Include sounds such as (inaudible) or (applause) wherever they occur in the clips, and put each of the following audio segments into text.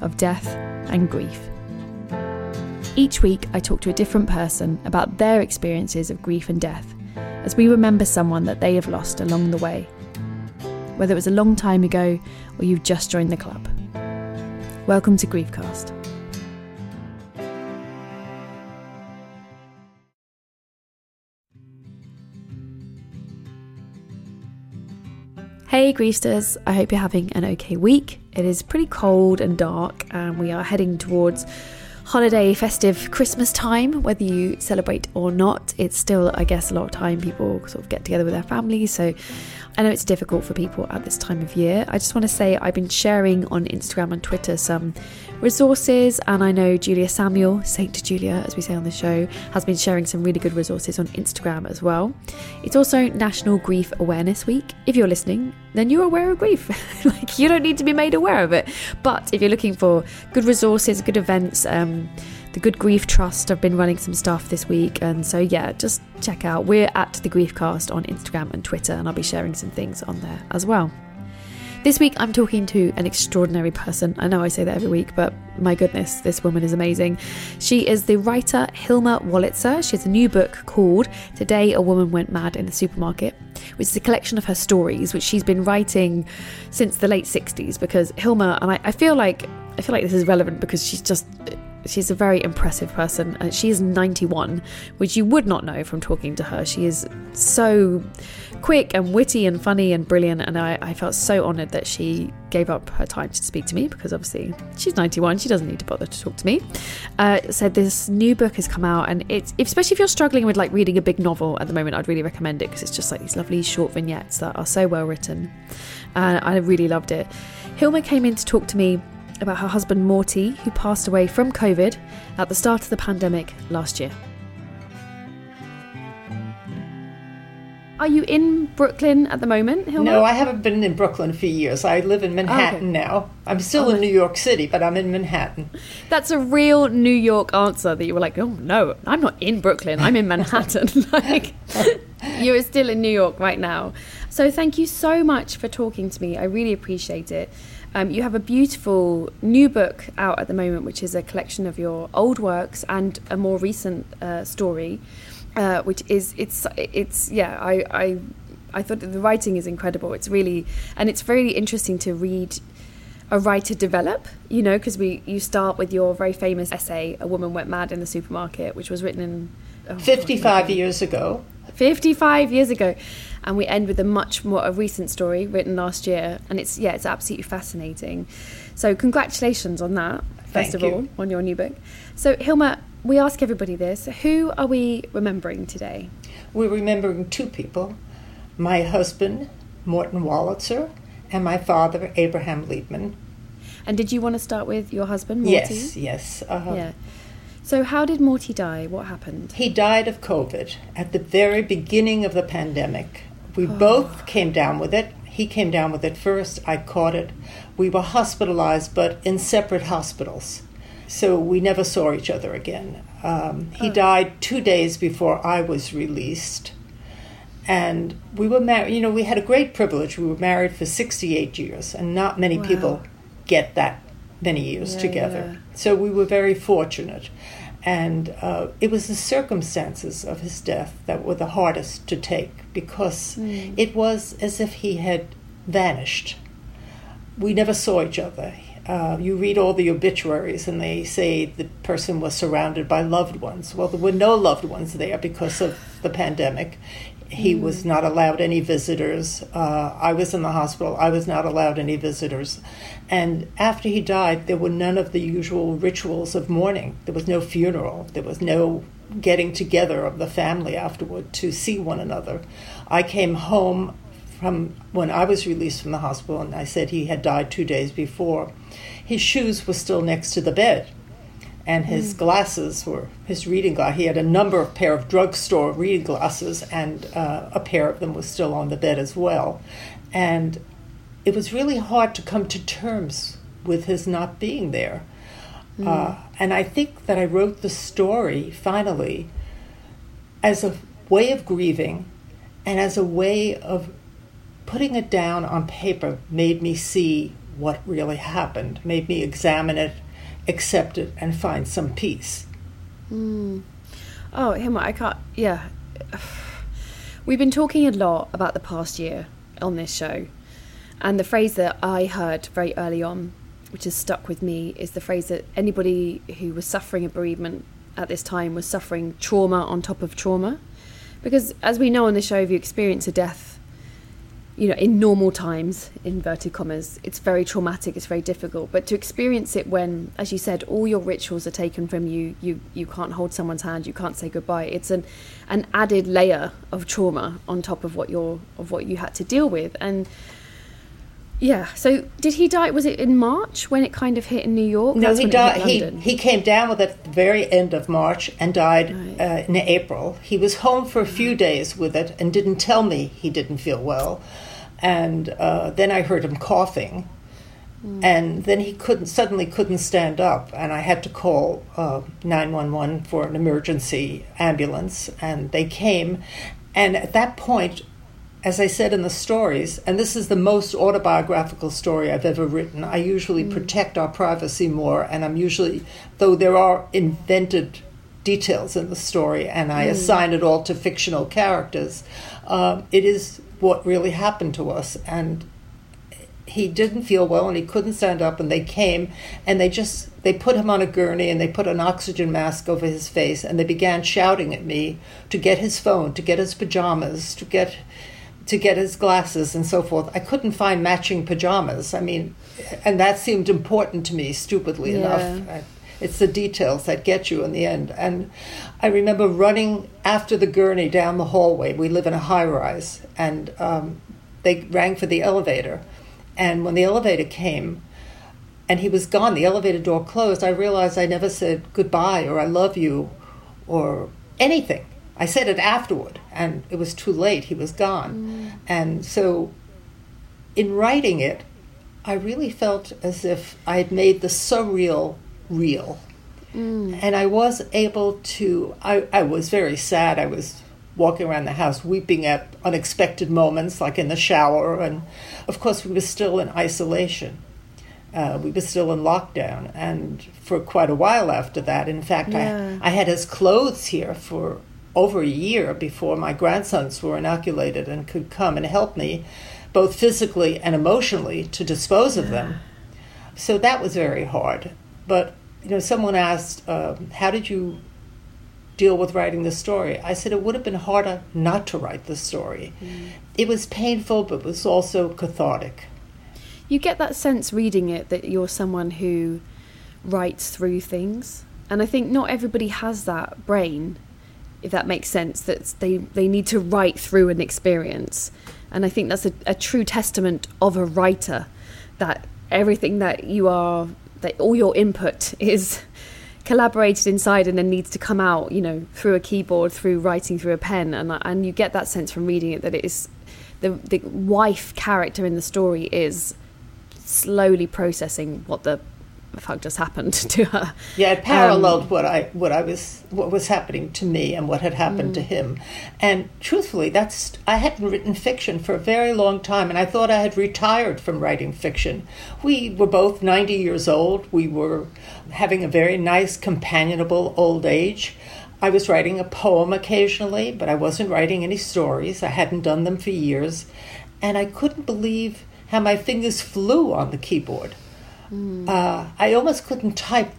of death and grief. Each week, I talk to a different person about their experiences of grief and death as we remember someone that they have lost along the way, whether it was a long time ago or you've just joined the club. Welcome to Griefcast. Hey Griefsters, I hope you're having an okay week. It is pretty cold and dark, and we are heading towards holiday, festive Christmas time, whether you celebrate or not. It's still, I guess, a lot of time people sort of get together with their families. So I know it's difficult for people at this time of year. I just want to say I've been sharing on Instagram and Twitter some resources, and I know Julia Samuel, Saint Julia, as we say on the show, has been sharing some really good resources on Instagram as well. It's also National Grief Awareness Week. If you're listening, then you're aware of grief. (laughs) like you don't need to be made aware of it. But if you're looking for good resources, good events, um, the Good Grief Trust have been running some stuff this week, and so yeah, just check out. We're at the Griefcast on Instagram and Twitter, and I'll be sharing some things on there as well. This week, I'm talking to an extraordinary person. I know I say that every week, but my goodness, this woman is amazing. She is the writer Hilma Wolitzer. She has a new book called Today a Woman Went Mad in the Supermarket, which is a collection of her stories, which she's been writing since the late 60s. Because Hilma, and I, I feel like I feel like this is relevant because she's just she's a very impressive person. Uh, she is 91, which you would not know from talking to her. She is so quick and witty and funny and brilliant, and I, I felt so honoured that she gave up her time to speak to me because obviously she's 91, she doesn't need to bother to talk to me. Uh, so this new book has come out, and it's especially if you're struggling with like reading a big novel at the moment, I'd really recommend it because it's just like these lovely short vignettes that are so well written, and I really loved it. Hilma came in to talk to me about her husband Morty, who passed away from COVID at the start of the pandemic last year. Are you in Brooklyn at the moment, Hilma? No, I haven't been in Brooklyn for years. I live in Manhattan okay. now. I'm still oh, in New York City, but I'm in Manhattan. That's a real New York answer that you were like, oh no, I'm not in Brooklyn, I'm in Manhattan. (laughs) like, (laughs) you're still in New York right now. So thank you so much for talking to me. I really appreciate it. Um, you have a beautiful new book out at the moment, which is a collection of your old works and a more recent uh, story, uh, which is it's it's yeah I I I thought the writing is incredible. It's really and it's very interesting to read a writer develop, you know, because we you start with your very famous essay, "A Woman Went Mad in the Supermarket," which was written in oh, 55 years ago. 55 years ago and we end with a much more a recent story written last year and it's yeah it's absolutely fascinating so congratulations on that first Thank of you. all on your new book so hilma we ask everybody this who are we remembering today we're remembering two people my husband morton Wolitzer, and my father abraham liebman and did you want to start with your husband Morty? yes yes uh-huh. yeah so, how did Morty die? What happened? He died of COVID at the very beginning of the pandemic. We oh. both came down with it. He came down with it first. I caught it. We were hospitalized, but in separate hospitals. So we never saw each other again. Um, he oh. died two days before I was released. And we were married, you know, we had a great privilege. We were married for 68 years, and not many wow. people get that many years yeah, together. Yeah. So we were very fortunate. And uh, it was the circumstances of his death that were the hardest to take because mm. it was as if he had vanished. We never saw each other. Uh, you read all the obituaries and they say the person was surrounded by loved ones. Well, there were no loved ones there because of the pandemic. He mm. was not allowed any visitors. Uh, I was in the hospital. I was not allowed any visitors. And after he died, there were none of the usual rituals of mourning. There was no funeral. There was no getting together of the family afterward to see one another. I came home from when I was released from the hospital, and I said he had died two days before, his shoes were still next to the bed. And his mm. glasses were his reading glass. He had a number of pair of drugstore reading glasses, and uh, a pair of them was still on the bed as well. And it was really hard to come to terms with his not being there. Mm. Uh, and I think that I wrote the story finally as a way of grieving and as a way of putting it down on paper made me see what really happened, made me examine it, accept it, and find some peace. Mm. Oh, Hilma, I can't, yeah. (sighs) We've been talking a lot about the past year on this show. And the phrase that I heard very early on, which has stuck with me, is the phrase that anybody who was suffering a bereavement at this time was suffering trauma on top of trauma. Because as we know on the show, if you experience a death, you know, in normal times, inverted commas, it's very traumatic, it's very difficult. But to experience it when, as you said, all your rituals are taken from you, you you can't hold someone's hand, you can't say goodbye. It's an an added layer of trauma on top of what you're of what you had to deal with. And yeah. So did he die? Was it in March when it kind of hit in New York? No, That's he died. He, he came down with it at the very end of March and died right. uh, in April. He was home for a few days with it and didn't tell me he didn't feel well. And uh, then I heard him coughing. Mm. And then he couldn't suddenly couldn't stand up, and I had to call uh, nine one one for an emergency ambulance, and they came. And at that point, as I said in the stories, and this is the most autobiographical story I've ever written, I usually mm. protect our privacy more, and I'm usually, though there are invented details in the story, and I mm. assign it all to fictional characters, uh, it is what really happened to us. And he didn't feel well, and he couldn't stand up, and they came, and they just they put him on a gurney and they put an oxygen mask over his face, and they began shouting at me to get his phone, to get his pajamas, to get to get his glasses and so forth. I couldn't find matching pajamas. I mean, and that seemed important to me, stupidly yeah. enough. It's the details that get you in the end. And I remember running after the gurney down the hallway. We live in a high rise, and um, they rang for the elevator. And when the elevator came, and he was gone, the elevator door closed, I realized I never said goodbye or I love you or anything. I said it afterward, and it was too late. He was gone. Mm. And so, in writing it, I really felt as if I had made the surreal real. Mm. And I was able to, I, I was very sad. I was walking around the house weeping at unexpected moments, like in the shower. And of course, we were still in isolation. Uh, we were still in lockdown. And for quite a while after that, in fact, yeah. I, I had his clothes here for over a year before my grandsons were inoculated and could come and help me, both physically and emotionally, to dispose of them. So that was very hard. But you know, someone asked, uh, "How did you deal with writing the story?" I said it would have been harder not to write the story. Mm. It was painful, but it was also cathartic. You get that sense reading it that you're someone who writes through things, and I think not everybody has that brain if that makes sense, that they, they need to write through an experience. And I think that's a, a true testament of a writer that everything that you are, that all your input is collaborated inside and then needs to come out, you know, through a keyboard, through writing through a pen. And, and you get that sense from reading it that it is the, the wife character in the story is slowly processing what the fuck just happened (laughs) to her. Yeah, it paralleled um, what I what I was what was happening to me and what had happened mm. to him. And truthfully, that's I hadn't written fiction for a very long time, and I thought I had retired from writing fiction. We were both ninety years old. We were having a very nice, companionable old age. I was writing a poem occasionally, but I wasn't writing any stories. I hadn't done them for years, and I couldn't believe how my fingers flew on the keyboard. Mm. Uh, I almost couldn't type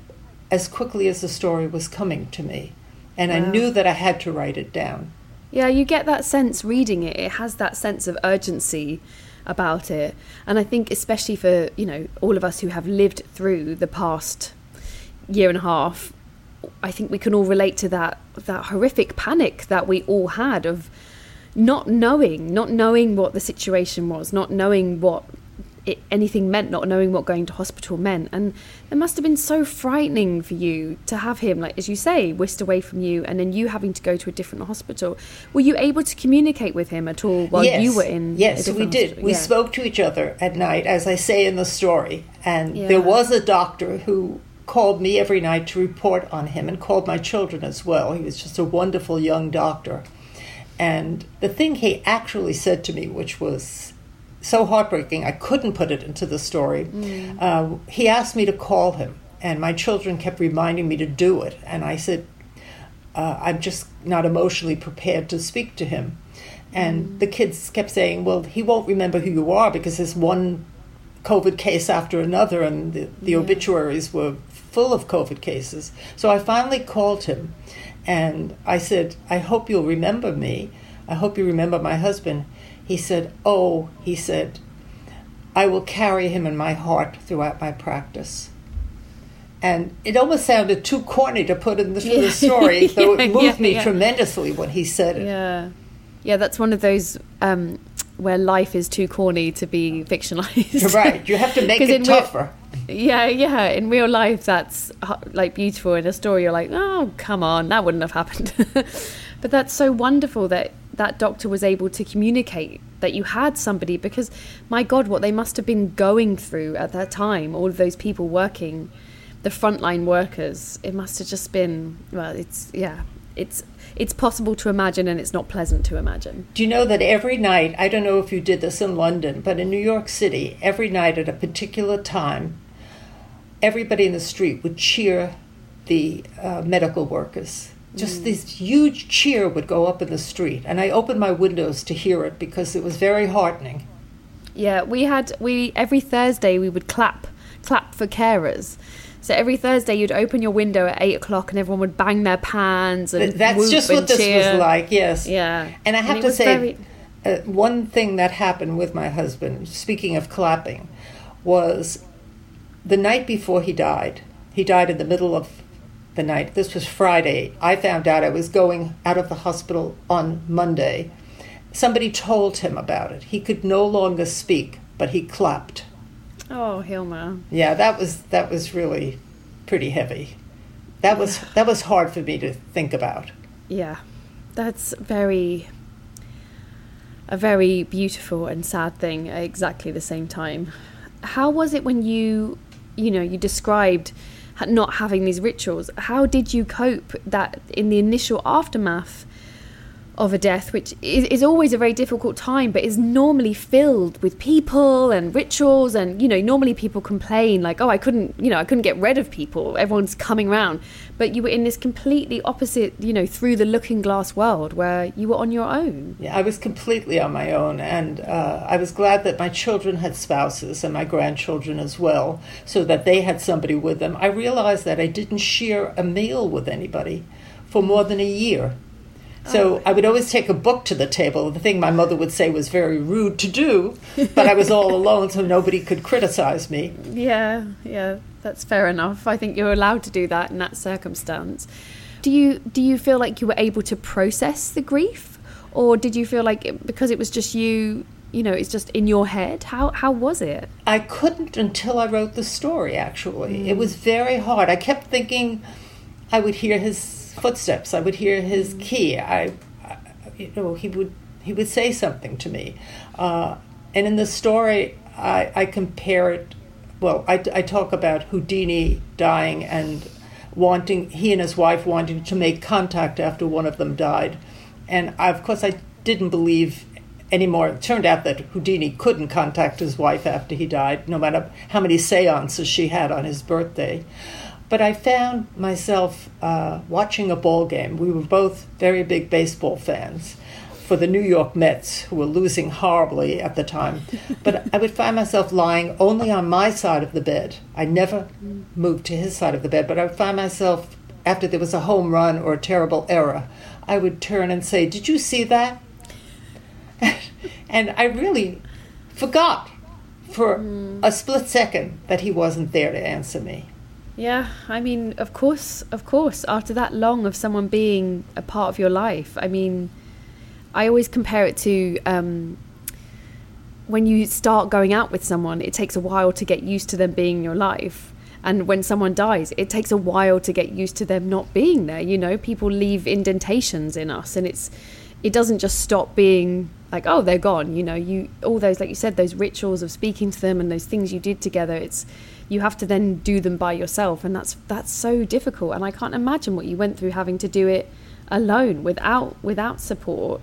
as quickly as the story was coming to me. And wow. I knew that I had to write it down. Yeah, you get that sense reading it. It has that sense of urgency about it. And I think especially for, you know, all of us who have lived through the past year and a half, I think we can all relate to that that horrific panic that we all had of not knowing, not knowing what the situation was, not knowing what it, anything meant, not knowing what going to hospital meant. And it must have been so frightening for you to have him, like as you say, whisked away from you, and then you having to go to a different hospital. Were you able to communicate with him at all while yes. you were in? Yes, we did. Hospital? We yeah. spoke to each other at night, as I say in the story. And Yeah. there was a doctor who called me every night to report on him and called my children as well. He was just a wonderful young doctor. And the thing he actually said to me, which was so heartbreaking, I couldn't put it into the story. Uh, he asked me to call him, and my children kept reminding me to do it. And I said, uh, I'm just not emotionally prepared to speak to him. And the kids kept saying, Well, he won't remember who you are because there's one COVID case after another, and the, the Yeah. obituaries were full of COVID cases. So I finally called him and I said, I hope you'll remember me. I hope you remember my husband. He said, Oh, he said, I will carry him in my heart throughout my practice. And it almost sounded too corny to put in the, Yeah. the story, (laughs) though it moved yeah, me yeah. tremendously when he said it. Yeah, yeah, that's one of those um, where life is too corny to be fictionalized. You're right. You have to make (laughs) it real- tougher. Yeah, yeah. In real life, that's uh, like beautiful. In a story, you're like, oh, come on, that wouldn't have happened. (laughs) but that's so wonderful that that doctor was able to communicate that you had somebody because, my God, what they must have been going through at that time, all of those people working, the frontline workers, it must have just been, well, it's, yeah, it's, it's possible to imagine and it's not pleasant to imagine. Do you know that every night, I don't know if you did this in London, but in New York City, every night at a particular time, everybody in the street would cheer the uh, medical workers. Just this huge cheer would go up in the street. And I opened my windows to hear it because it was very heartening. Yeah, we had we every Thursday we would clap clap for carers. So every Thursday you'd open your window at eight o'clock and everyone would bang their pans and Th- That's just and what this cheer. was like, yes. Yeah, And I have it to say, very- uh, one thing that happened with my husband, speaking of clapping, was the night before he died. He died in the middle of the night. This was Friday. I found out I was going out of the hospital on Monday. Somebody told him about it. He could no longer speak, but he clapped. oh Hilma, Yeah, that was that was really pretty heavy. That was that was hard for me to think about. yeah, that's very a very beautiful and sad thing at exactly the same time. How was it when you, you know, you described not having these rituals? How did you cope that in the initial aftermath of a death, which is, is always a very difficult time, but is normally filled with people and rituals, and you know, normally people complain like, "Oh, I couldn't, you know, I couldn't get rid of people. Everyone's coming round," but you were in this completely opposite, you know, through the looking glass world where you were on your own. Yeah, I was completely on my own, and uh, I was glad that my children had spouses and my grandchildren as well, so that they had somebody with them. I realized that I didn't share a meal with anybody for more than a year. So oh. I would always take a book to the table. The thing my mother would say was very rude to do, but I was all (laughs) alone, so nobody could criticize me. Yeah, yeah, that's fair enough. I think you're allowed to do that in that circumstance. Do you do you feel like you were able to process the grief, or did you feel like it, because it was just you, you know, it's just in your head? How how was it? I couldn't until I wrote the story, actually. It mm. was very hard. I kept thinking I would hear his footsteps, I would hear his key. I, I you know, he would he would say something to me. Uh, and in the story, I, I compare it, well, I, I talk about Houdini dying and wanting, he and his wife wanting to make contact after one of them died. And I, of course, I didn't believe anymore. It turned out that Houdini couldn't contact his wife after he died, no matter how many seances she had on his birthday. But I found myself uh, watching a ball game. We were both very big baseball fans for the New York Mets, who were losing horribly at the time. But I would find myself lying only on my side of the bed. I never moved to his side of the bed, but I would find myself, after there was a home run or a terrible error, I would turn and say, Did you see that? and I really forgot for a split second that he wasn't there to answer me. Yeah, I mean, of course, of course. After that long of someone being a part of your life, I mean, I always compare it to um, when you start going out with someone, it takes a while to get used to them being in your life. And when someone dies, it takes a while to get used to them not being there. You know, people leave indentations in us, and it's it doesn't just stop being like oh they're gone. You know, you all those like you said those rituals of speaking to them and those things you did together. It's you have to then do them by yourself, and that's that's so difficult. And I can't imagine what you went through having to do it alone without without support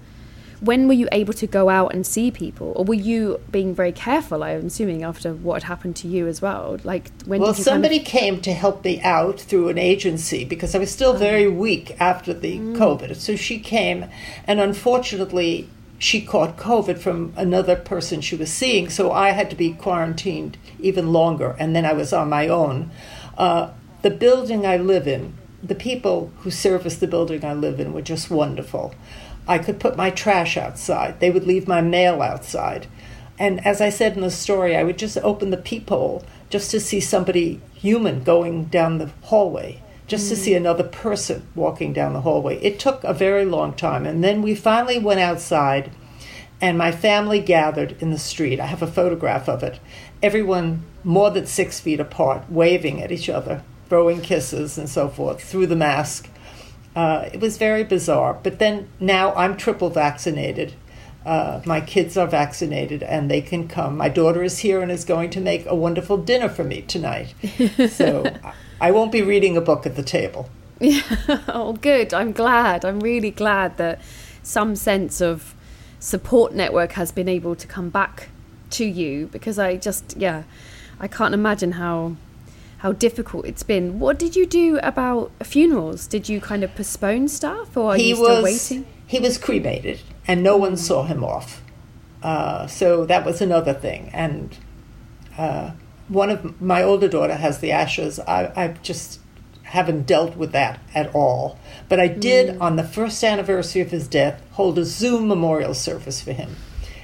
when were you able to go out and see people or were you being very careful i'm assuming after what had happened to you as well like when well somebody kind of... came to help me out through an agency because i was still very oh. weak after the mm. covid so she came and unfortunately she caught covid from another person she was seeing so i had to be quarantined even longer and then i was on my own uh, the building i live in the people who service the building i live in were just wonderful I could put my trash outside. They would leave my mail outside. And as I said in the story, I would just open the peephole just to see somebody human going down the hallway, just to see another person walking down the hallway. It took a very long time. And then we finally went outside, and my family gathered in the street. I have a photograph of it. Everyone more than six feet apart, waving at each other, throwing kisses and so forth through the mask. Uh, it was very bizarre. But then now I'm triple vaccinated. Uh, my kids are vaccinated and they can come. My daughter is here and is going to make a wonderful dinner for me tonight. (laughs) so I won't be reading a book at the table. Yeah. (laughs) oh, good. I'm glad. I'm really glad that some sense of support network has been able to come back to you because I just, yeah, I can't imagine how how difficult it's been. What did you do about funerals? Did you kind of postpone stuff, or are he you still was, waiting? He was cremated, and no one saw him off. Uh, so that was another thing. And uh, one of my older daughter has the ashes. I, I just haven't dealt with that at all. But I did, mm. on the first anniversary of his death, hold a Zoom memorial service for him.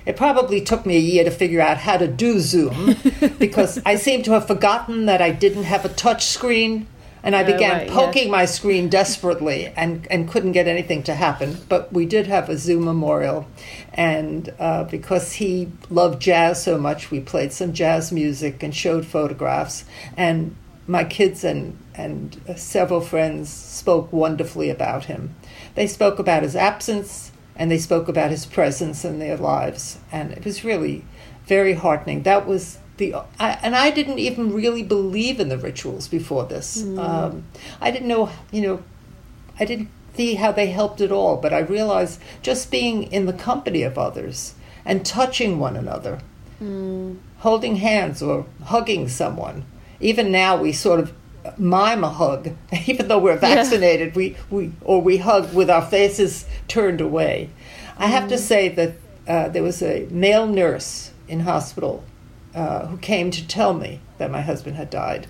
It probably took me a year to figure out how to do Zoom (laughs) because I seem to have forgotten that I didn't have a touch screen. And I began right, poking yeah. my screen desperately and, and couldn't get anything to happen. But we did have a Zoom memorial. And uh, because he loved jazz so much, we played some jazz music and showed photographs. And my kids and, and several friends spoke wonderfully about him. They spoke about his absence, and they spoke about his presence in their lives, and it was really very heartening. That was the I, and I didn't even really believe in the rituals before this. Mm. Um, I didn't know, you know, I didn't see how they helped at all. But I realized just being in the company of others and touching one another, mm. holding hands or hugging someone. Even now, we sort of mime a hug, (laughs) even though we're vaccinated. Yeah. We, we or we hug with our faces turned away. I have to mm. say that uh, there was a male nurse in hospital uh, who came to tell me that my husband had died,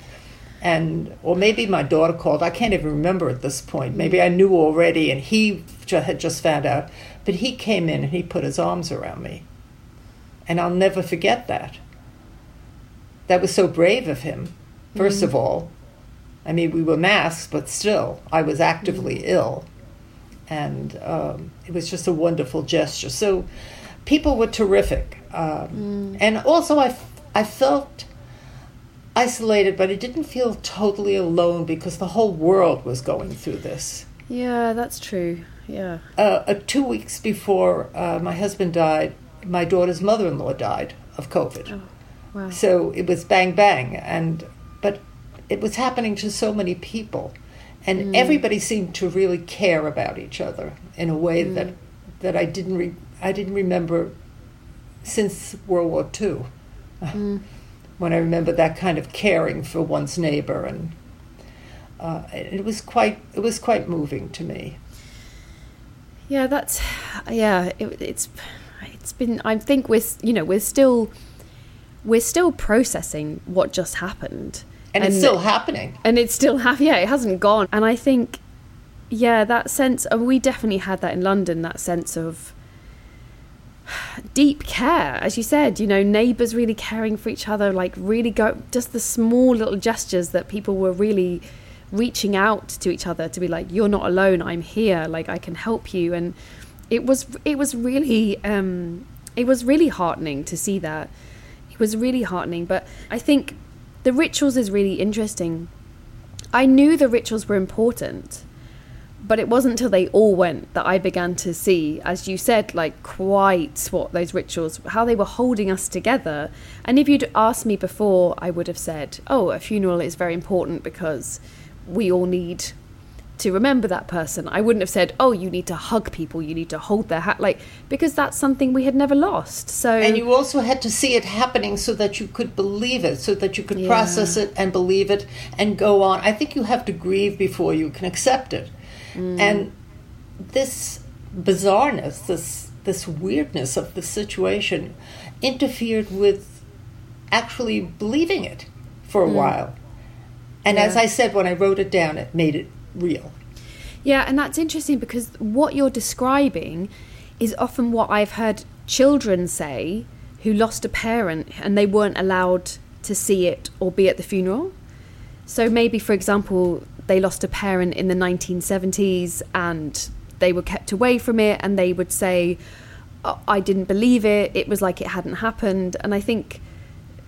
and or maybe my daughter called. I can't even remember at this point. Maybe I knew already, and he had just found out. But he came in and he put his arms around me, and I'll never forget that. That was so brave of him. First mm. of all, I mean, we were masked, but still, I was actively mm. ill. And um, it was just a wonderful gesture. So people were terrific. Um, mm. And also, I, I felt isolated, but I didn't feel totally alone because the whole world was going through this. Yeah, that's true. Yeah. Uh, uh, two weeks before uh, my husband died, my daughter's mother in law died of COVID. Oh, wow. So it was bang bang. And but it was happening to so many people and mm. everybody seemed to really care about each other in a way mm. that that I didn't re- I didn't remember since World War II. Mm. when I remember that kind of caring for one's neighbor and uh, it was quite it was quite moving to me. Yeah, that's yeah. It, it's it's been. I think we're you know we're still we're still processing what just happened and, and it's still happening. And it's still (laughs) happening. Yeah, it hasn't gone. And I think, yeah, that sense. We definitely had that in London. That sense of deep care, as you said. You know, neighbours really caring for each other. Like really go just the small little gestures that people were really reaching out to each other to be like, "You're not alone. I'm here. Like I can help you." And it was it was really um, it was really heartening to see that. It was really heartening, but I think the rituals is really interesting. I knew the rituals were important, but it wasn't until they all went that I began to see, as you said, like quite what those rituals, how they were holding us together. And if you'd asked me before, I would have said, "Oh, a funeral is very important because we all need to remember that person. I wouldn't have said, "Oh, you need to hug people, you need to hold their hat," like because that's something we had never lost. So And you also had to see it happening so that you could believe it, so that you could Yeah. process it and believe it and go on. I think you have to grieve before you can accept it. Mm. And this bizarreness, this this weirdness of the situation interfered with actually believing it for a while. And as Mm. I said when I wrote it down, it made it real. Yeah, and that's interesting because what you're describing is often what I've heard children say who lost a parent and they weren't allowed to see it or be at the funeral. So maybe, for example, they lost a parent in the 1970s and they were kept away from it and they would say, "Oh, I didn't believe it, it was like it hadn't happened. And I think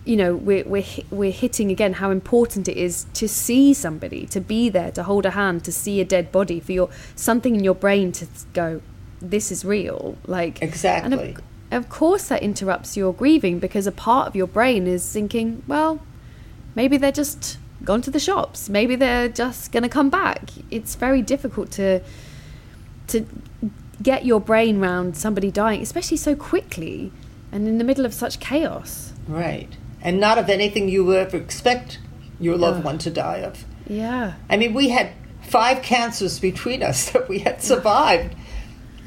you know we're we're we're hitting again how important it is to see somebody, to be there, to hold a hand, to see a dead body, for your something in your brain to go, this is real. Like and Exactly. of, of course that interrupts your grieving because a part of your brain is thinking, well, maybe they're just gone to the shops, maybe they're just going to come back. It's very difficult to to get your brain round somebody dying, especially so quickly and in the middle of such chaos. Right. And not of anything you would ever expect your loved Ugh. one to die of. Yeah. I mean, we had five cancers between us (laughs) that we had survived,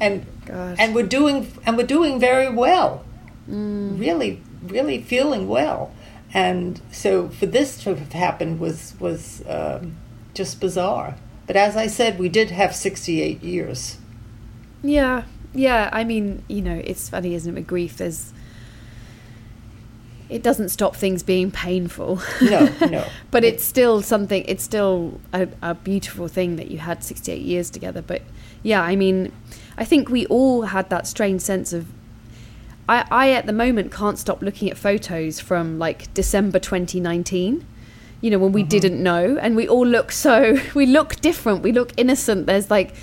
and Gosh. and we're doing and we're doing very well. Mm. Really, really feeling well. And so for this to have happened was was um, just bizarre. But as I said, we did have sixty eight years. Yeah, yeah. I mean, you know, it's funny, isn't it? With grief, there's it doesn't stop things being painful. No, (laughs) no. but it's still something. It's still a, a beautiful thing that you had 68 years together. But yeah, I mean, I think we all had that strange sense of. I, I at the moment can't stop looking at photos from like December 2019 you know when we mm-hmm. didn't know and we all look so (laughs) we look different we look innocent. There's like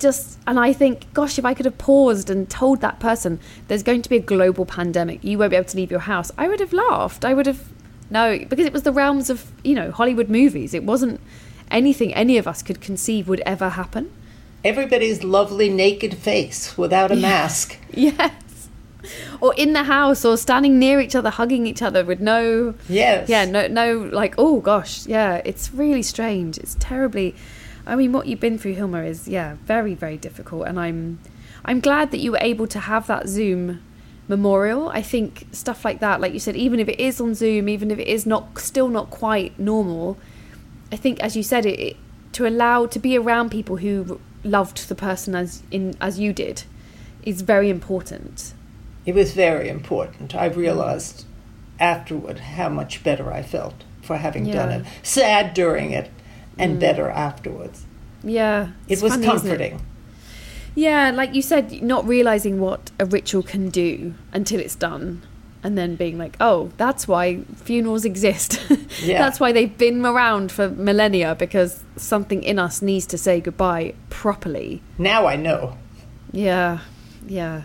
just and i think gosh if i could have paused and told that person there's going to be a global pandemic you won't be able to leave your house i would have laughed. I would have no because it was the realms of you know hollywood movies. It wasn't anything any of us could conceive would ever happen. Everybody's lovely naked face without a mask. (laughs) yes (laughs) or in the house or standing near each other hugging each other with no Yes. yeah no no like oh gosh yeah it's really strange. It's terribly i mean what you've been through hilma is yeah very very difficult. And i'm i'm glad that you were able to have that zoom memorial. I think stuff like that like you said even if it is on zoom even if it is not still not quite normal i think as you said it, it to allow to be around people who loved the person as in as you did is very important It was very important. I realized afterward how much better I felt for having done it. Sad during it, and mm. better afterwards. yeah It was funny, isn't it? comforting. Yeah, like you said, not realizing what a ritual can do until it's done. And then being like, oh, that's why funerals exist. (laughs) Yeah. that's why they've been around for millennia because something in us needs to say goodbye properly. Now I know. Yeah, yeah.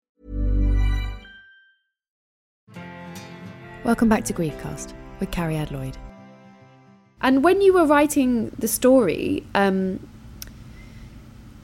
Welcome back to Griefcast with Cariad Lloyd. And when you were writing the story, um,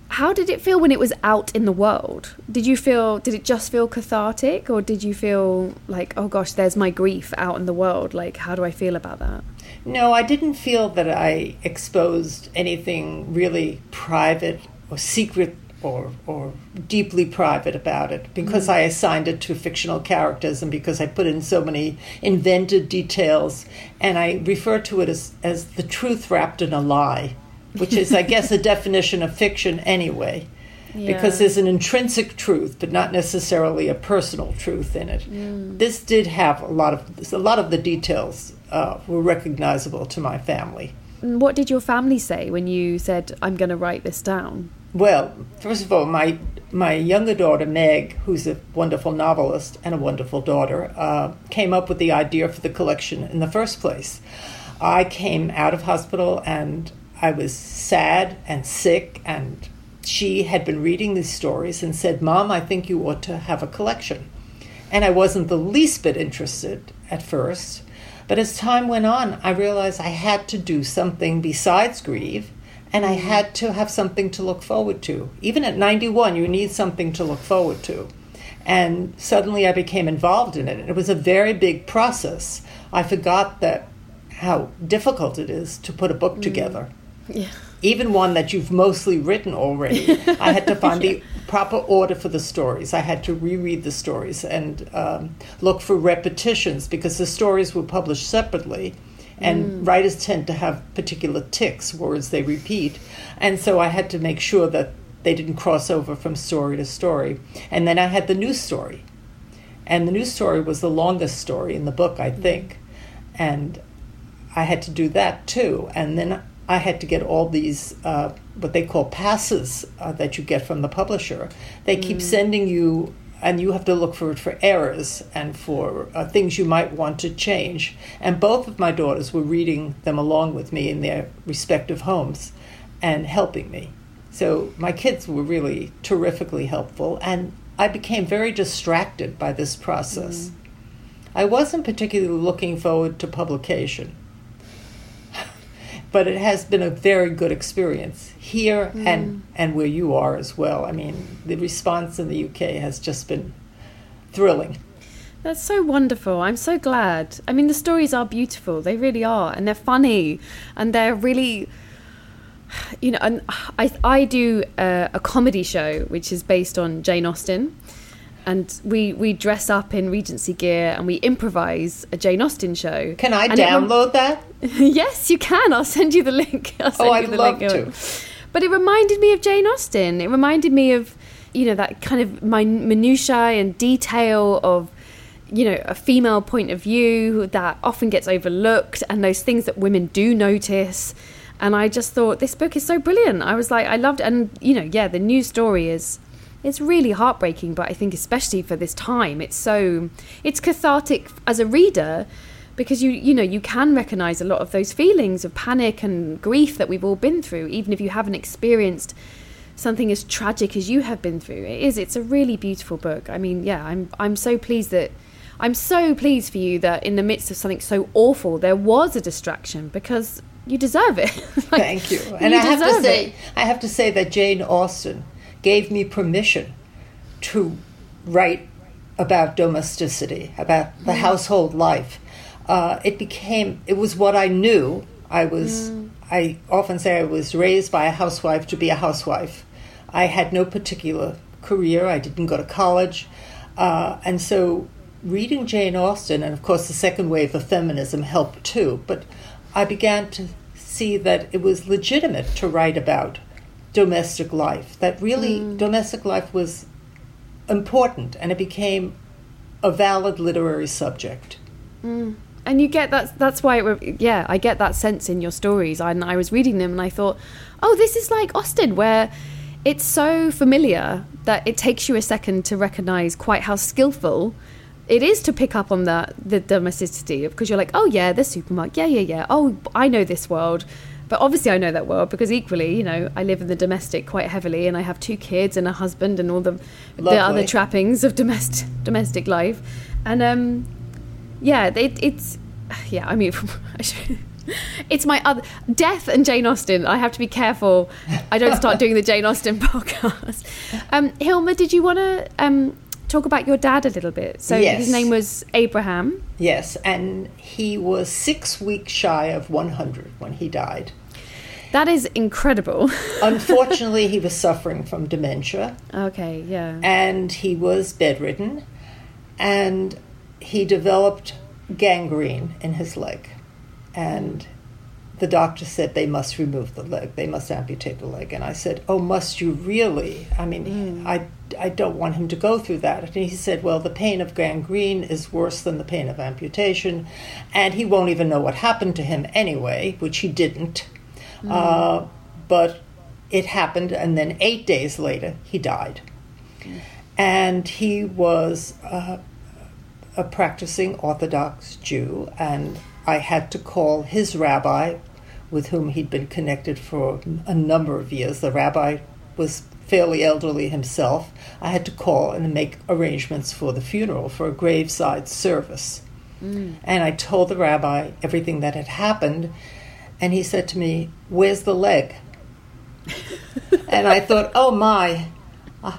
how did it feel when it was out in the world? Did you feel, did it just feel cathartic or did you feel like, oh gosh, there's my grief out in the world? Like, how do I feel about that? No, I didn't feel that I exposed anything really private or secret or, or deeply private about it because mm. I assigned it to fictional characters and because I put in so many invented details. And I refer to it as, as the truth wrapped in a lie, which is, I guess, a (laughs) definition of fiction anyway. Yeah. Because there's an intrinsic truth, but not necessarily a personal truth in it. Mm. This did have a lot of a lot of the details uh, were recognizable to my family. What did your family say when you said, "I'm going to write this down"? Well, first of all, my my younger daughter Meg, who's a wonderful novelist and a wonderful daughter, uh, came up with the idea for the collection in the first place. I came out of hospital and I was sad and sick, and she had been reading these stories and said, "Mom, I think you ought to have a collection." And I wasn't the least bit interested at first, but as time went on, I realized I had to do something besides grieve and I had to have something to look forward to. Even at 91, you need something to look forward to. And suddenly I became involved in it. And It was a very big process. I forgot that how difficult it is to put a book mm. together. Yeah. Even one that you've mostly written already. (laughs) I had to find yeah. the proper order for the stories. I had to reread the stories and um, look for repetitions because the stories were published separately and mm. writers tend to have particular tics, words they repeat. And so I had to make sure that they didn't cross over from story to story. And then I had the news story. And the news story was the longest story in the book, I think. And I had to do that too. And then I had to get all these, uh, what they call passes uh, that you get from the publisher. They keep mm. sending you and you have to look for it for errors and for uh, things you might want to change. And both of my daughters were reading them along with me in their respective homes and helping me. So my kids were really terrifically helpful, and I became very distracted by this process. Mm. I wasn't particularly looking forward to publication but it has been a very good experience here mm. and and where you are as well. I mean, the response in the UK has just been thrilling. That's so wonderful. I'm so glad. I mean, the stories are beautiful. They really are, and they're funny, and they're really you know, and I I do a, a comedy show which is based on Jane Austen, and we we dress up in Regency gear and we improvise a Jane Austen show. Can I and download that? (laughs) yes, you can. I'll send you the link. (laughs) I'll oh, send oh, I'd the love link. to. But it reminded me of Jane Austen. It reminded me of you know that kind of minutiae and detail of you know a female point of view that often gets overlooked and those things that women do notice and i just thought this book is so brilliant i was like i loved and you know yeah the new story is it's really heartbreaking but i think especially for this time it's so it's cathartic as a reader because you you know you can recognize a lot of those feelings of panic and grief that we've all been through even if you haven't experienced something as tragic as you have been through. It is it's a really beautiful book. I mean yeah i'm i'm so pleased that i'm so pleased for you that in the midst of something so awful there was a distraction because you deserve it. (laughs) Like, thank you. and you i have to say it. i have to say that jane austen gave me permission to write about domesticity, about the mm. household life. Uh, it became, it was what I knew. I was, mm. I often say I was raised by a housewife to be a housewife. I had no particular career, I didn't go to college. Uh, and so reading Jane Austen, and of course the second wave of feminism helped too, but I began to see that it was legitimate to write about domestic life, that really mm. domestic life was important and it became a valid literary subject. Mm. And you get that, that's why, it, yeah, I get that sense in your stories. I, I was reading them and I thought, oh, this is like Austen, where it's so familiar that it takes you a second to recognize quite how skillful it is to pick up on the the domesticity because you're like, oh yeah, the supermarket, yeah, yeah, yeah. Oh, I know this world. But obviously, I know that well because equally, you know, I live in the domestic quite heavily, and I have two kids and a husband and all the Lovely. the other trappings of domestic domestic life. And um, yeah, it, it's yeah. I mean, (laughs) It's my other death and Jane Austen. I have to be careful. I don't start doing the Jane Austen (laughs) podcast. Um, Hilma, did you want to um, talk about your dad a little bit? So Yes. his name was Abraham. Yes, and he was six weeks shy of 100 when he died. That is incredible. (laughs) Unfortunately, he was suffering from dementia okay, yeah. and he was bedridden and he developed gangrene in his leg. And the doctor said they must remove the leg, they must amputate the leg. And I said, Oh, must you really? I mean, I, I don't want him to go through that. And he said, Well, the pain of gangrene is worse than the pain of amputation, and he won't even know what happened to him anyway, which he didn't. Uh, but it happened, and then eight days later, he died. And he was uh, a practicing Orthodox Jew, and I had to call his rabbi, with whom he'd been connected for a number of years. The rabbi was fairly elderly himself. I had to call and make arrangements for the funeral, for a graveside service. Mm. And I told the rabbi everything that had happened, and he said to me, Where's the leg? (laughs) and I thought, Oh my, uh,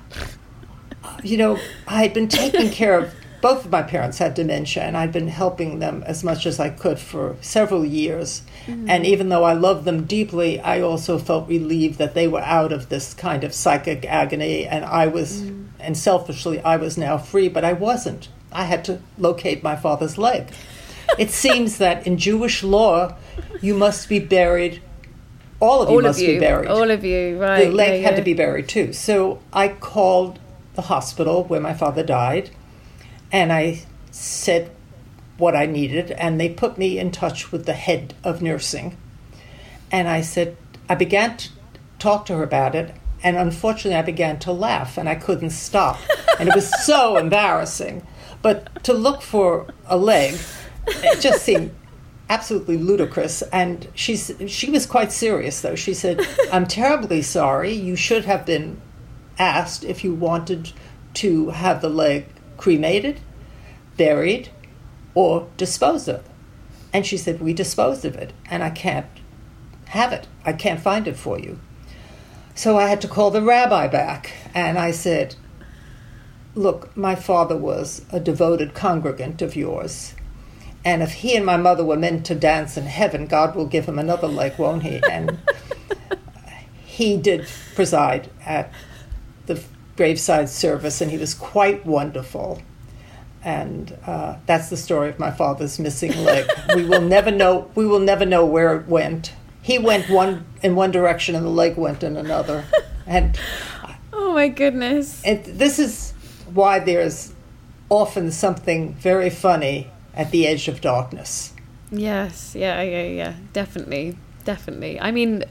you know, I had been taking care of both of my parents had dementia, and I'd been helping them as much as I could for several years. Mm-hmm. And even though I loved them deeply, I also felt relieved that they were out of this kind of psychic agony, and I was, mm. and selfishly, I was now free, but I wasn't. I had to locate my father's leg. it (laughs) seems that in Jewish law, you must be buried. All of you all must of you. be buried All of you, right. the leg yeah, had yeah. to be buried too. So I called the hospital where my father died, and I said what I needed, and they put me in touch with the head of nursing. And I said, I began to talk to her about it, and unfortunately, I began to laugh, and I couldn't stop, and it was so (laughs) embarrassing. But to look for a leg, it just seemed absolutely ludicrous. And she's she was quite serious, though. She said, "I'm terribly sorry. You should have been asked if you wanted to have the leg cremated, buried, or disposed of." And she said, "We disposed of it, and I can't have it. I can't find it for you." So I had to call the rabbi back, and I said, Look, my father was a devoted congregant of yours. And if he and my mother were meant to dance in heaven, God will give him another leg, won't he? And (laughs) he did preside at the graveside service, and he was quite wonderful. And uh, that's the story of my father's missing leg. (laughs) we will never know. We will never know where it went. He went one in one direction, and the leg went in another. And (laughs) Oh my goodness. and this is why there's often something very funny at the edge of darkness. Yes, yeah, yeah, yeah. Definitely, definitely. I mean,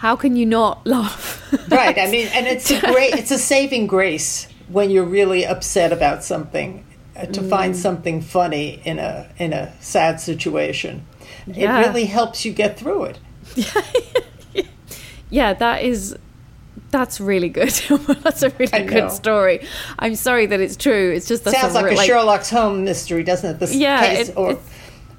how can you not laugh? (laughs) Right. I mean, and it's a (laughs) great, it's a saving grace when you're really upset about something uh, to find something funny in a in a sad situation. Yeah. It really helps you get through it. yeah, (laughs) yeah, that is that's really good. that's a really good story. I'm sorry that it's true. It's just Sounds like a Sherlock Holmes mystery, doesn't it? This Yeah, case, it- or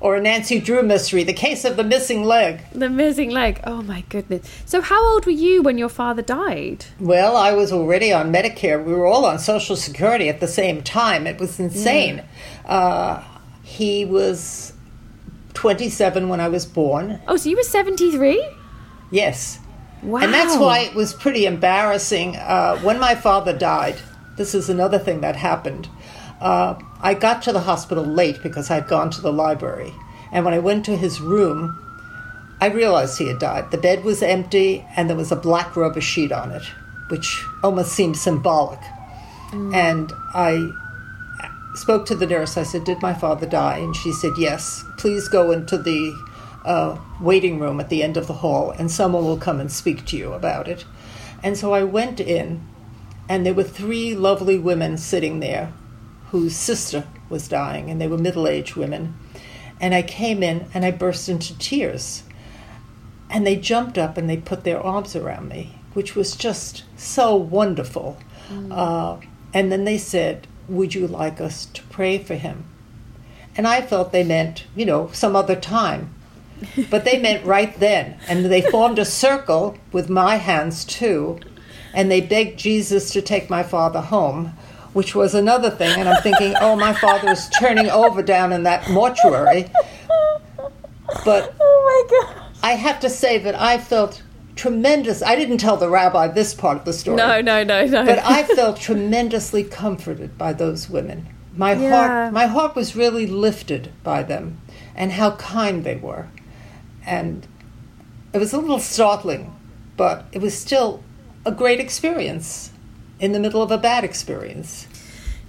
or a Nancy Drew mystery, the case of the missing leg. the missing leg. Oh my goodness. So how old were you when your father died? Well, I was already on Medicare. We were all on Social Security at the same time. It was insane. Uh, he was 27 when I was born. Oh, so you were 73? Yes. Wow. And that's why it was pretty embarrassing. Uh, when my father died, this is another thing that happened. Uh, I got to the hospital late because I'd gone to the library. And when I went to his room, I realized he had died. The bed was empty and there was a black rubber sheet on it, which almost seemed symbolic. And I spoke to the nurse. I said, Did my father die? And she said, Yes. Please go into the uh, waiting room at the end of the hall and someone will come and speak to you about it. And so I went in, and there were three lovely women sitting there whose sister was dying, and they were middle aged women. And I came in and I burst into tears. And they jumped up and they put their arms around me, which was just so wonderful. Uh, and then they said, Would you like us to pray for him? And I felt they meant, you know, some other time. (laughs) but they meant right then. And they formed a circle with my hands too, and they begged Jesus to take my father home, which was another thing. And I'm thinking, oh, my father is turning over down in that mortuary. But (laughs) oh my god. I have to say that I felt tremendous. I didn't tell the rabbi this part of the story. No, no, no, no. But I (laughs) felt tremendously comforted by those women. My Yeah. heart my heart was really lifted by them and how kind they were. And it was a little startling, but it was still a great experience in the middle of a bad experience.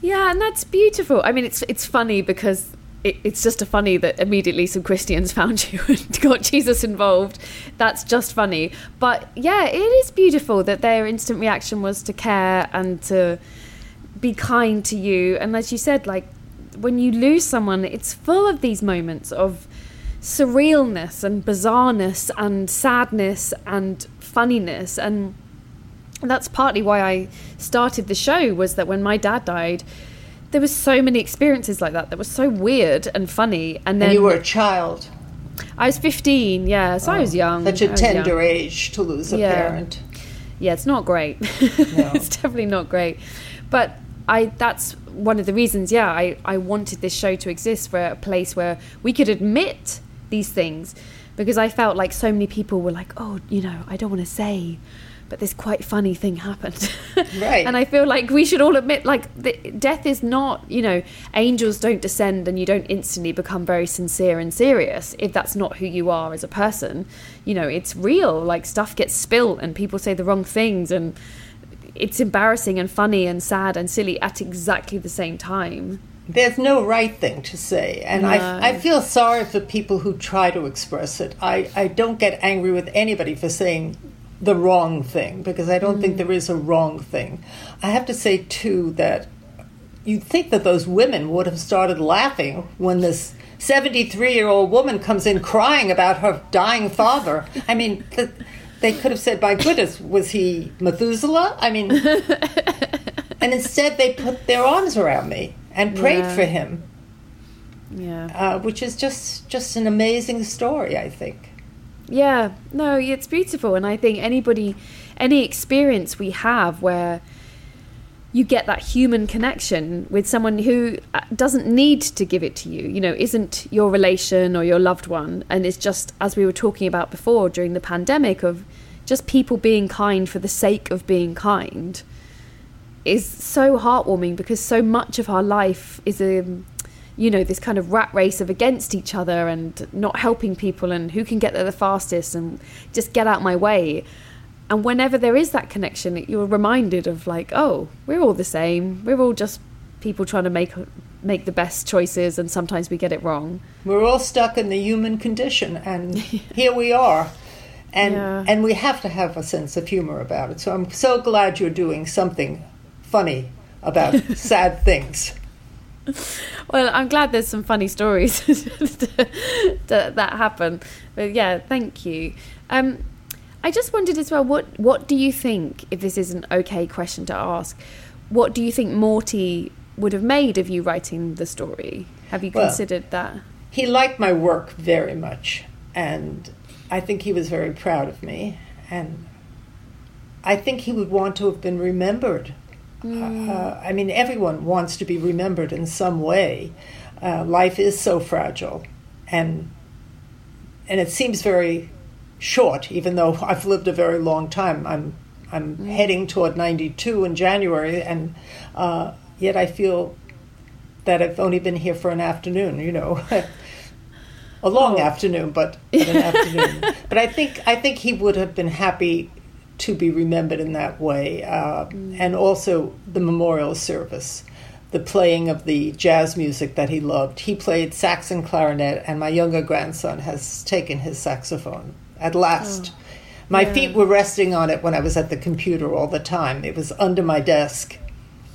Yeah, and that's beautiful. I mean, it's it's funny because it, it's just a funny that immediately some Christians (laughs) found you and got Jesus involved. That's just funny. But yeah, it is beautiful that their instant reaction was to care and to be kind to you. And as you said, like when you lose someone, it's full of these moments of surrealness and bizarreness and sadness and funniness and that's partly why I started the show was that when my dad died there was so many experiences like that that were so weird and funny and then And you were a child. I was 15 yeah so I was oh, young Such a tender age to lose a Yeah. parent. yeah it's not great (laughs) it's definitely not great but I that's one of the reasons yeah I, I wanted this show to exist for a place where we could admit these things because I felt like so many people were like oh you know I don't want to say but this quite funny thing happened (laughs) Right. and I feel like we should all admit like the, death is not you know angels don't descend and you don't instantly become very sincere and serious if that's not who you are as a person you know it's real like stuff gets spilt and people say the wrong things and it's embarrassing and funny and sad and silly at exactly the same time There's no right thing to say, and No. I, I feel sorry for people who try to express it. I, I don't get angry with anybody for saying the wrong thing because I don't think there is a wrong thing. I have to say, too, that you'd think that those women would have started laughing when this 73 year old woman comes in crying about her dying father. I mean, th- they could have said, My goodness, was he Methuselah? I mean, (laughs) and instead they put their arms around me and prayed Yeah. for him, yeah uh, which is just just an amazing story. I think. Yeah, no, it's beautiful, and I think anybody, any experience we have where you get that human connection with someone who uh, doesn't need to give it to you, you know, isn't your relation or your loved one, and it's just as we were talking about before during the pandemic of just people being kind for the sake of being kind is so heartwarming because so much of our life is a you know this kind of rat race of against each other and not helping people and who can get there the fastest and just get out my way and whenever there is that connection you're reminded of like oh we're all the same we're all just people trying to make make the best choices and sometimes we get it wrong We're all stuck in the human condition, and (laughs) here we are. And Yeah. and we have to have a sense of humor about it. So I'm so glad you're doing something funny about (laughs) sad things. Well i'm glad there's some funny stories (laughs) that, that happen but yeah thank you um I just wondered as well, what what do you think, if this is an okay question to ask, what do you think Morty would have made of you writing the story? Have you Well- considered that? He liked my work very much, and I think he was very proud of me. And I think he would want to have been remembered. Uh, I mean, everyone wants to be remembered in some way. Uh, life is so fragile, and and it seems very short. Even though (laughs) I've lived a very long time, I'm I'm heading toward 92 in January, and uh, yet I feel that I've only been here for an afternoon. You know, (laughs) a long Oh. afternoon, but, but an afternoon. (laughs) But I think I think he would have been happy to be remembered in that way, uh, and also the memorial service, the playing of the jazz music that he loved. He played sax and clarinet, and my younger grandson has taken his saxophone at last. My Yeah. feet were resting on it when I was at the computer all the time. It was under my desk,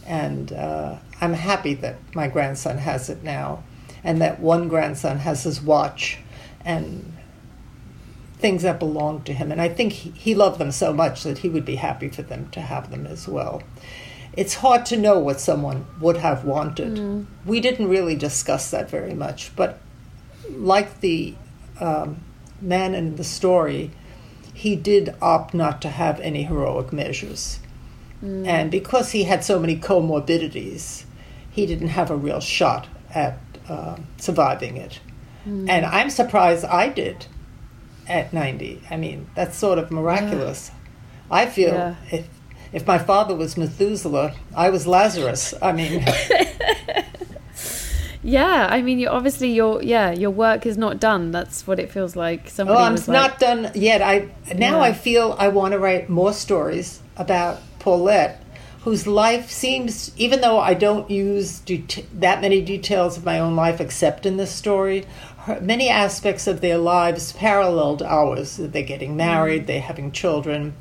and uh, I'm happy that my grandson has it now, and that one grandson has his watch, and things that belonged to him. And I think he, he loved them so much that he would be happy for them to have them as well. It's hard to know what someone would have wanted. We didn't really discuss that very much, but like the um, man in the story, he did opt not to have any heroic measures. Mm. And because he had so many comorbidities, he didn't have a real shot at uh, surviving it. Mm. And I'm surprised I did at 90. I mean, that's sort of miraculous. Yeah. I feel yeah. if, if my father was Methuselah, I was Lazarus. I mean. (laughs) yeah, I mean, you obviously your yeah your work is not done. That's what it feels like. Somebody oh, I'm not done yet. I now yeah. I feel I want to write more stories about Paulette, whose life seems, even though I don't use det- that many details of my own life except in this story, many aspects of their lives paralleled ours. They're getting married, mm. they're having children,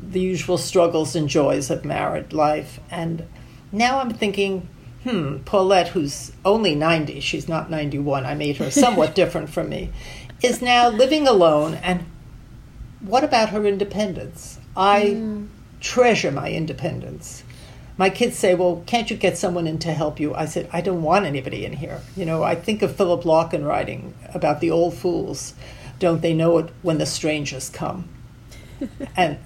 the usual struggles and joys of married life. And now I'm thinking, hmm, Paulette, who's only 90, she's not 91, I made her (laughs) somewhat different from me, is now living alone. And what about her independence? I. Mm treasure my independence. My kids say, Well, can't you get someone in to help you? I said, I don't want anybody in here. You know, I think of Philip Larkin writing about the old fools. Don't they know it when the strangers come? (laughs) and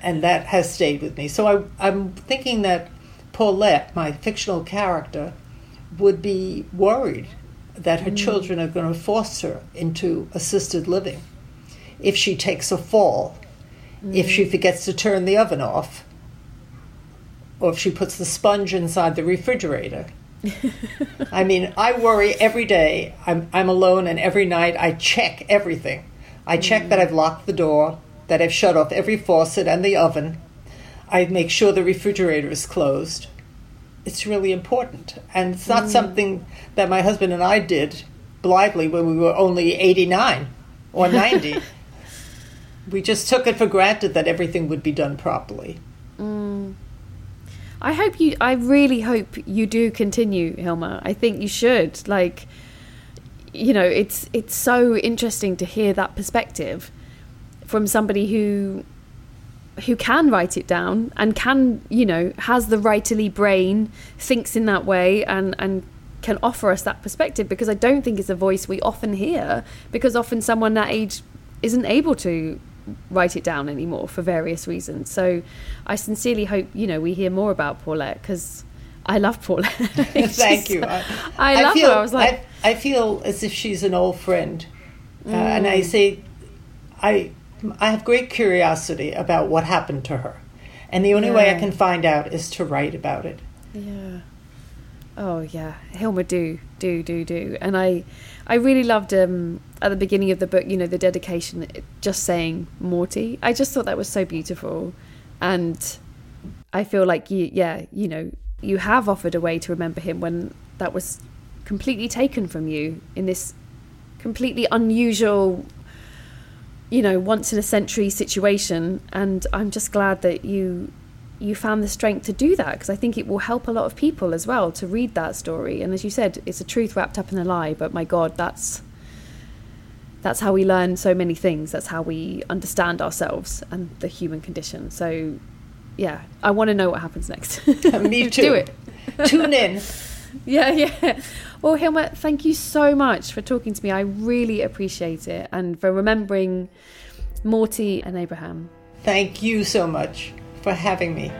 and that has stayed with me. So I, I'm thinking that Paulette, my fictional character, would be worried that her mm. children are going to force her into assisted living if she takes a fall mm. if she forgets to turn the oven off, or if she puts the sponge inside the refrigerator. I mean, I worry every day. I'm, I'm alone, and every night I check everything. I check mm. that I've locked the door, that I've shut off every faucet and the oven. I make sure the refrigerator is closed. It's really important. And it's not mm. something that my husband and I did blithely when we were only 89 or 90 (laughs) we just took it for granted that everything would be done properly. Mm. I hope you. I really hope you do continue, Hilma. I think you should. Like, you know, it's it's so interesting to hear that perspective from somebody who who can write it down and can, you know, has the writerly brain, thinks in that way, and and can offer us that perspective. Because I don't think it's a voice we often hear. Because often someone that age isn't able to write it down anymore for various reasons. So I sincerely hope you know we hear more about Paulette because I love Paulette. (laughs) (laughs) Thank you. I, I love feel, her. I was like, I, I feel as if she's an old friend, mm. uh, and I mm. say, I I have great curiosity about what happened to her, and the only yeah. way I can find out is to write about it. Yeah. Oh yeah, Hilma, do do do do, and I I really loved um, at the beginning of the book, you know, the dedication, just saying Morty. I just thought that was so beautiful. And I feel like you, yeah, you know, you have offered a way to remember him when that was completely taken from you in this completely unusual, you know, once in a century situation. And I'm just glad that you you found the strength to do that because I think it will help a lot of people as well to read that story. And as you said, it's a truth wrapped up in a lie, but my God, that's that's how we learn so many things. That's how we understand ourselves and the human condition. So, yeah, I want to know what happens next. (laughs) Me (laughs) too. do it. (laughs) Tune in. yeah, yeah. Well, Hilma, thank you so much for talking to me. I really appreciate it and for remembering Morty and Abraham. Thank you so much for having me.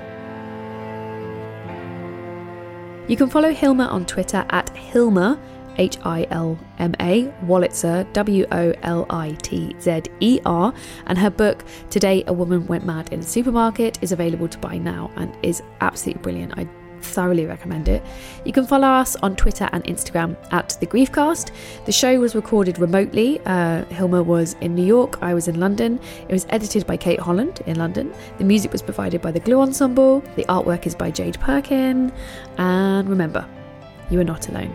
You can follow Hilma on Twitter at Hilma, H I L M A, Wolitzer, W O L I T Z E R, and her book, Today a Woman Went Mad in a Supermarket, is available to buy now and is absolutely brilliant. I thoroughly recommend it. You can follow us on Twitter and Instagram at The Griefcast. The show was recorded remotely. Uh, Hilma was in New York, I was in London. It was edited by Kate Holland in London. The music was provided by the Glue Ensemble. The artwork is by Jade Perkin. And remember, you are not alone.